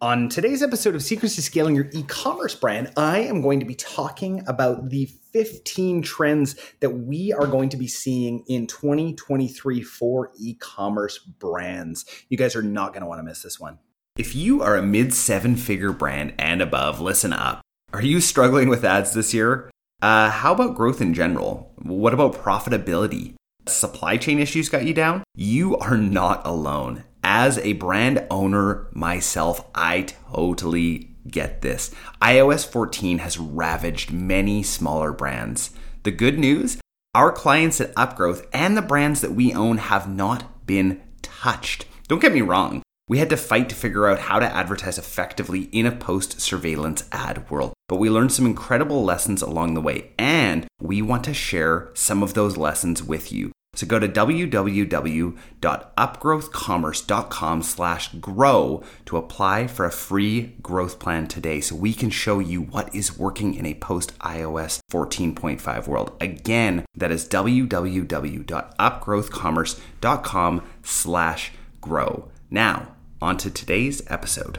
On today's episode of Secrets to Scaling Your E-commerce Brand, I am going to be talking about the 15 trends that we are going to be seeing in 2023 for e-commerce brands. You guys are not going to want to miss this one. If you are a mid seven figure brand and above, listen up. Are you struggling with ads this year? Uh, how about growth in general? What about profitability? Supply chain issues got you down? You are not alone as a brand owner myself, I totally get this. iOS 14 has ravaged many smaller brands. The good news our clients at Upgrowth and the brands that we own have not been touched. Don't get me wrong, we had to fight to figure out how to advertise effectively in a post surveillance ad world, but we learned some incredible lessons along the way, and we want to share some of those lessons with you. So go to www.upgrowthcommerce.com slash grow to apply for a free growth plan today so we can show you what is working in a post iOS 14.5 world. Again, that is www.upgrowthcommerce.com slash grow. Now, on to today's episode.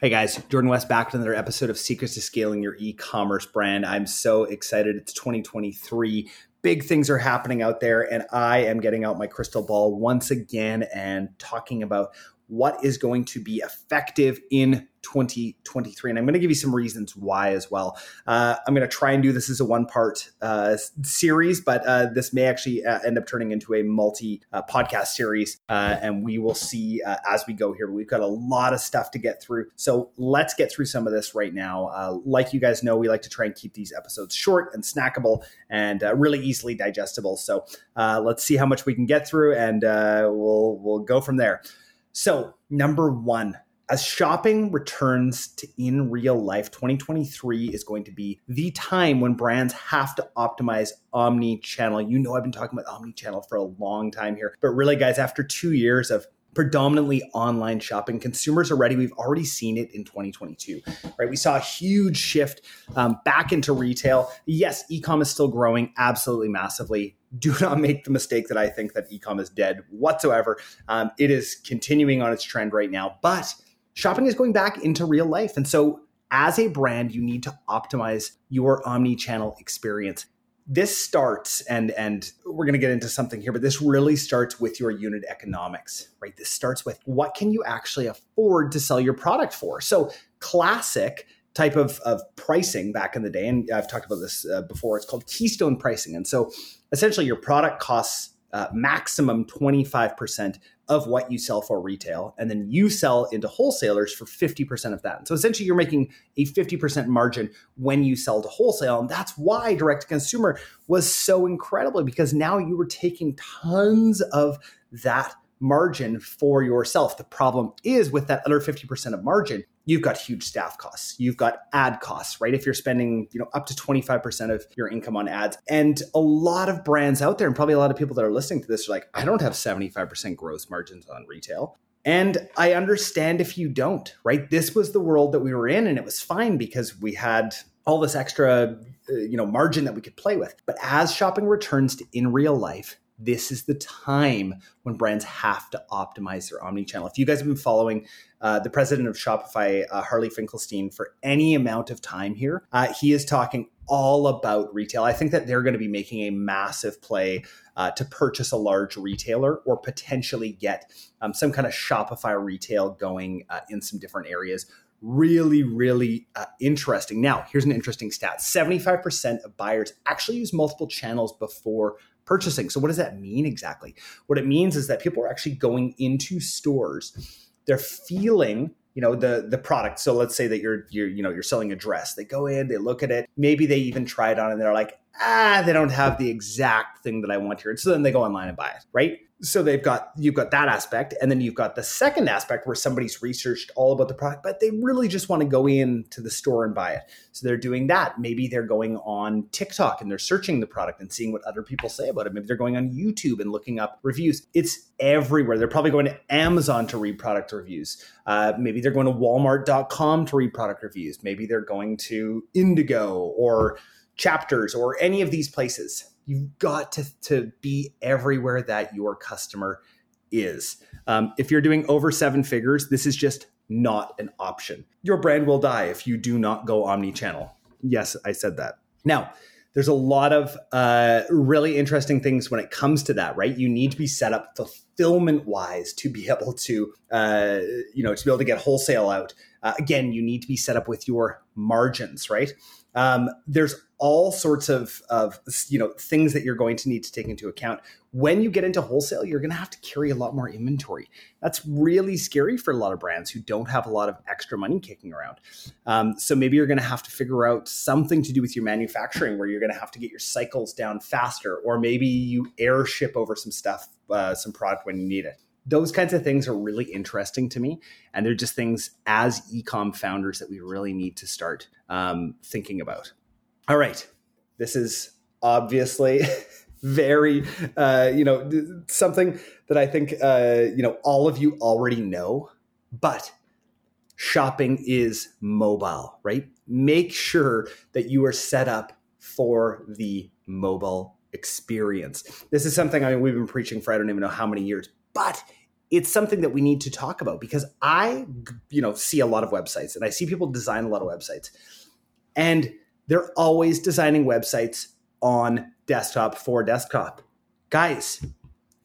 Hey guys, Jordan West back with another episode of Secrets to Scaling Your E-commerce Brand. I'm so excited. It's 2023 big things are happening out there and i am getting out my crystal ball once again and talking about what is going to be effective in 2023. And I'm going to give you some reasons why as well. Uh, I'm going to try and do this as a one part uh, series, but uh, this may actually uh, end up turning into a multi uh, podcast series. Uh, and we will see as we go here. We've got a lot of stuff to get through. So let's get through some of this right now. like you guys know, we like to try and keep these episodes short and snackable and really easily digestible. So let's see how much we can get through and we'll, we'll go from there. So, number one, as shopping returns to in real life, 2023 is going to be the time when brands have to optimize omni channel. You know, I've been talking about omni channel for a long time here, but really, guys, after two years of predominantly online shopping. Consumers are ready. We've already seen it in 2022, right? We saw a huge shift um, back into retail. Yes, ecom is still growing absolutely massively do not make the mistake that I think that ecom is dead whatsoever. Um, it is continuing on its trend right now, but shopping is going back into real life. And so, as a brand, you need to optimize your omni channel experience. This starts, and and we're going to get into something here, but this really starts with your unit economics, right? This starts with what can you actually afford to sell your product for. So, classic type of, of pricing back in the day, and I've talked about this uh, before. It's called keystone pricing, and so essentially your product costs uh, maximum 25% of what you sell for retail and then you sell into wholesalers for 50% of that. And so essentially you're making a 50% margin when you sell to wholesale and that's why direct to consumer was so incredible because now you were taking tons of that margin for yourself. The problem is with that other 50% of margin, you've got huge staff costs. You've got ad costs, right? If you're spending, you know, up to 25% of your income on ads. And a lot of brands out there and probably a lot of people that are listening to this are like, I don't have 75% gross margins on retail. And I understand if you don't, right? This was the world that we were in and it was fine because we had all this extra uh, you know margin that we could play with. But as shopping returns to in real life, this is the time when brands have to optimize their omni-channel. If you guys have been following uh, the president of Shopify, uh, Harley Finkelstein, for any amount of time here, uh, he is talking all about retail. I think that they're going to be making a massive play uh, to purchase a large retailer or potentially get um, some kind of Shopify retail going uh, in some different areas really, really uh, interesting. Now, here's an interesting stat 75% of buyers actually use multiple channels before purchasing. So, what does that mean exactly? What it means is that people are actually going into stores, they're feeling you know the the product so let's say that you're you're you know you're selling a dress they go in they look at it maybe they even try it on and they're like ah they don't have the exact thing that i want here. And so then they go online and buy it right? So they've got you've got that aspect and then you've got the second aspect where somebody's researched all about the product but they really just want to go in to the store and buy it. So they're doing that. Maybe they're going on tiktok and they're searching the product and seeing what other people say about it. Maybe they're going on youtube and looking up reviews. It's everywhere. They're probably going to amazon to read product reviews. Uh, maybe they're going to walmart.com to read product reviews. Maybe they're going to indigo or chapters or any of these places You've got to, to be everywhere that your customer is. Um, if you're doing over seven figures, this is just not an option. Your brand will die if you do not go omni channel. Yes, I said that. Now, there's a lot of uh, really interesting things when it comes to that, right? You need to be set up fulfillment wise to be able to, uh, you know, to be able to get wholesale out. Uh, again, you need to be set up with your margins, right? Um, there's all sorts of, of you know things that you're going to need to take into account. When you get into wholesale you're going to have to carry a lot more inventory. That's really scary for a lot of brands who don't have a lot of extra money kicking around. Um, so maybe you're going to have to figure out something to do with your manufacturing where you're going to have to get your cycles down faster or maybe you air ship over some stuff uh, some product when you need it. Those kinds of things are really interesting to me and they're just things as ecom founders that we really need to start um, thinking about all right. This is obviously very, uh, you know, something that I think, uh, you know, all of you already know, but shopping is mobile, right? Make sure that you are set up for the mobile experience. This is something I mean, we've been preaching for I don't even know how many years, but it's something that we need to talk about because I, you know, see a lot of websites and I see people design a lot of websites. And they're always designing websites on desktop for desktop. Guys,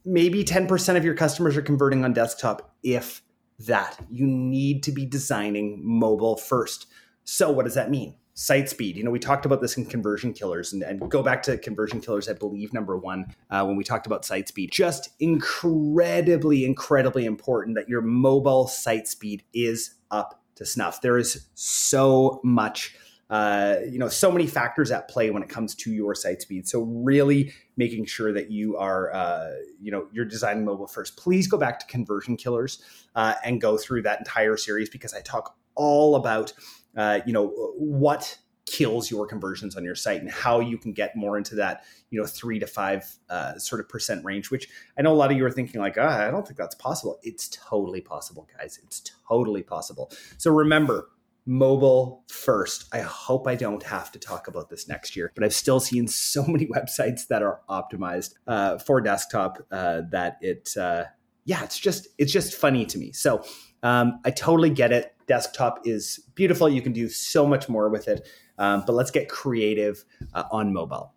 maybe 10% of your customers are converting on desktop, if that. You need to be designing mobile first. So, what does that mean? Site speed. You know, we talked about this in Conversion Killers, and, and go back to Conversion Killers, I believe, number one, uh, when we talked about site speed. Just incredibly, incredibly important that your mobile site speed is up to snuff. There is so much uh, you know, so many factors at play when it comes to your site speed. So really making sure that you are, uh, you know, you're designing mobile first. Please go back to Conversion Killers uh, and go through that entire series because I talk all about, uh, you know, what kills your conversions on your site and how you can get more into that you know three to five uh, sort of percent range which i know a lot of you are thinking like ah, i don't think that's possible it's totally possible guys it's totally possible so remember mobile first. I hope I don't have to talk about this next year, but I've still seen so many websites that are optimized uh, for desktop uh, that it, uh, yeah, it's just it's just funny to me. So um, I totally get it. Desktop is beautiful. You can do so much more with it, um, but let's get creative uh, on mobile.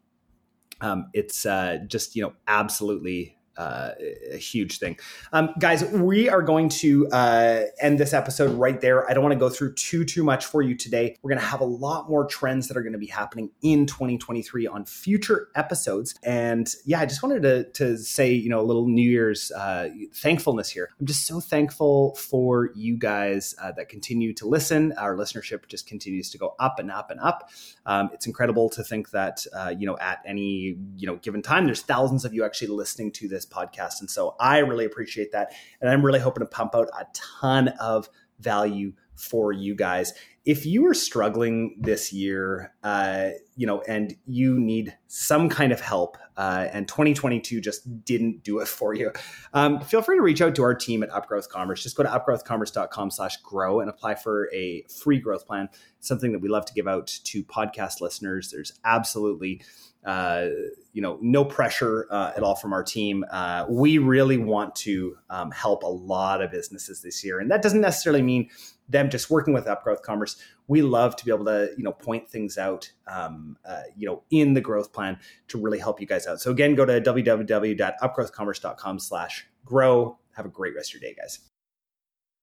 Um, it's uh, just you know absolutely uh, a huge thing. Um, guys, we are going to uh, end this episode right there. I don't want to go through too, too much for you today. We're going to have a lot more trends that are going to be happening in 2023 on future episodes. And yeah, I just wanted to, to say, you know, a little New Year's uh, thankfulness here. I'm just so thankful for you guys uh, that continue to listen. Our listenership just continues to go up and up and up. Um, it's incredible to think that, uh, you know, at any, you know, given time, there's thousands of you actually listening to this podcast. And so I really appreciate that. And I'm really hoping to pump out a ton of value for you guys. If you are struggling this year, uh, you know, and you need some kind of help, uh, and 2022 just didn't do it for you, um, feel free to reach out to our team at Upgrowth Commerce. Just go to upgrowthcommerce.com/grow and apply for a free growth plan. something that we love to give out to podcast listeners. There's absolutely uh, you know, no pressure uh, at all from our team. Uh, we really want to um, help a lot of businesses this year, and that doesn't necessarily mean them just working with Upgrowth Commerce. We love to be able to, you know, point things out, um, uh, you know, in the growth plan to really help you guys out. So again, go to www.upgrowthcommerce.com/grow. Have a great rest of your day, guys.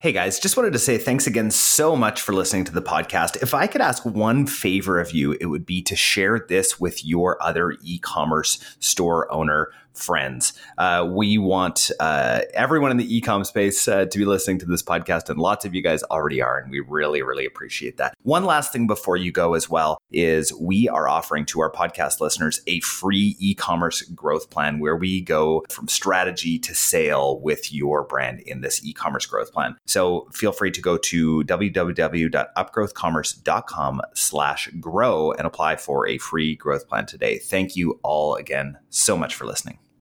Hey guys, just wanted to say thanks again so much for listening to the podcast. If I could ask one favor of you, it would be to share this with your other e commerce store owner friends. Uh, we want uh, everyone in the ecom space uh, to be listening to this podcast, and lots of you guys already are, and we really, really appreciate that. One last thing before you go as well is we are offering to our podcast listeners a free e-commerce growth plan where we go from strategy to sale with your brand in this e-commerce growth plan. So feel free to go to www.upgrowthcommerce.com slash grow and apply for a free growth plan today. Thank you all again so much for listening.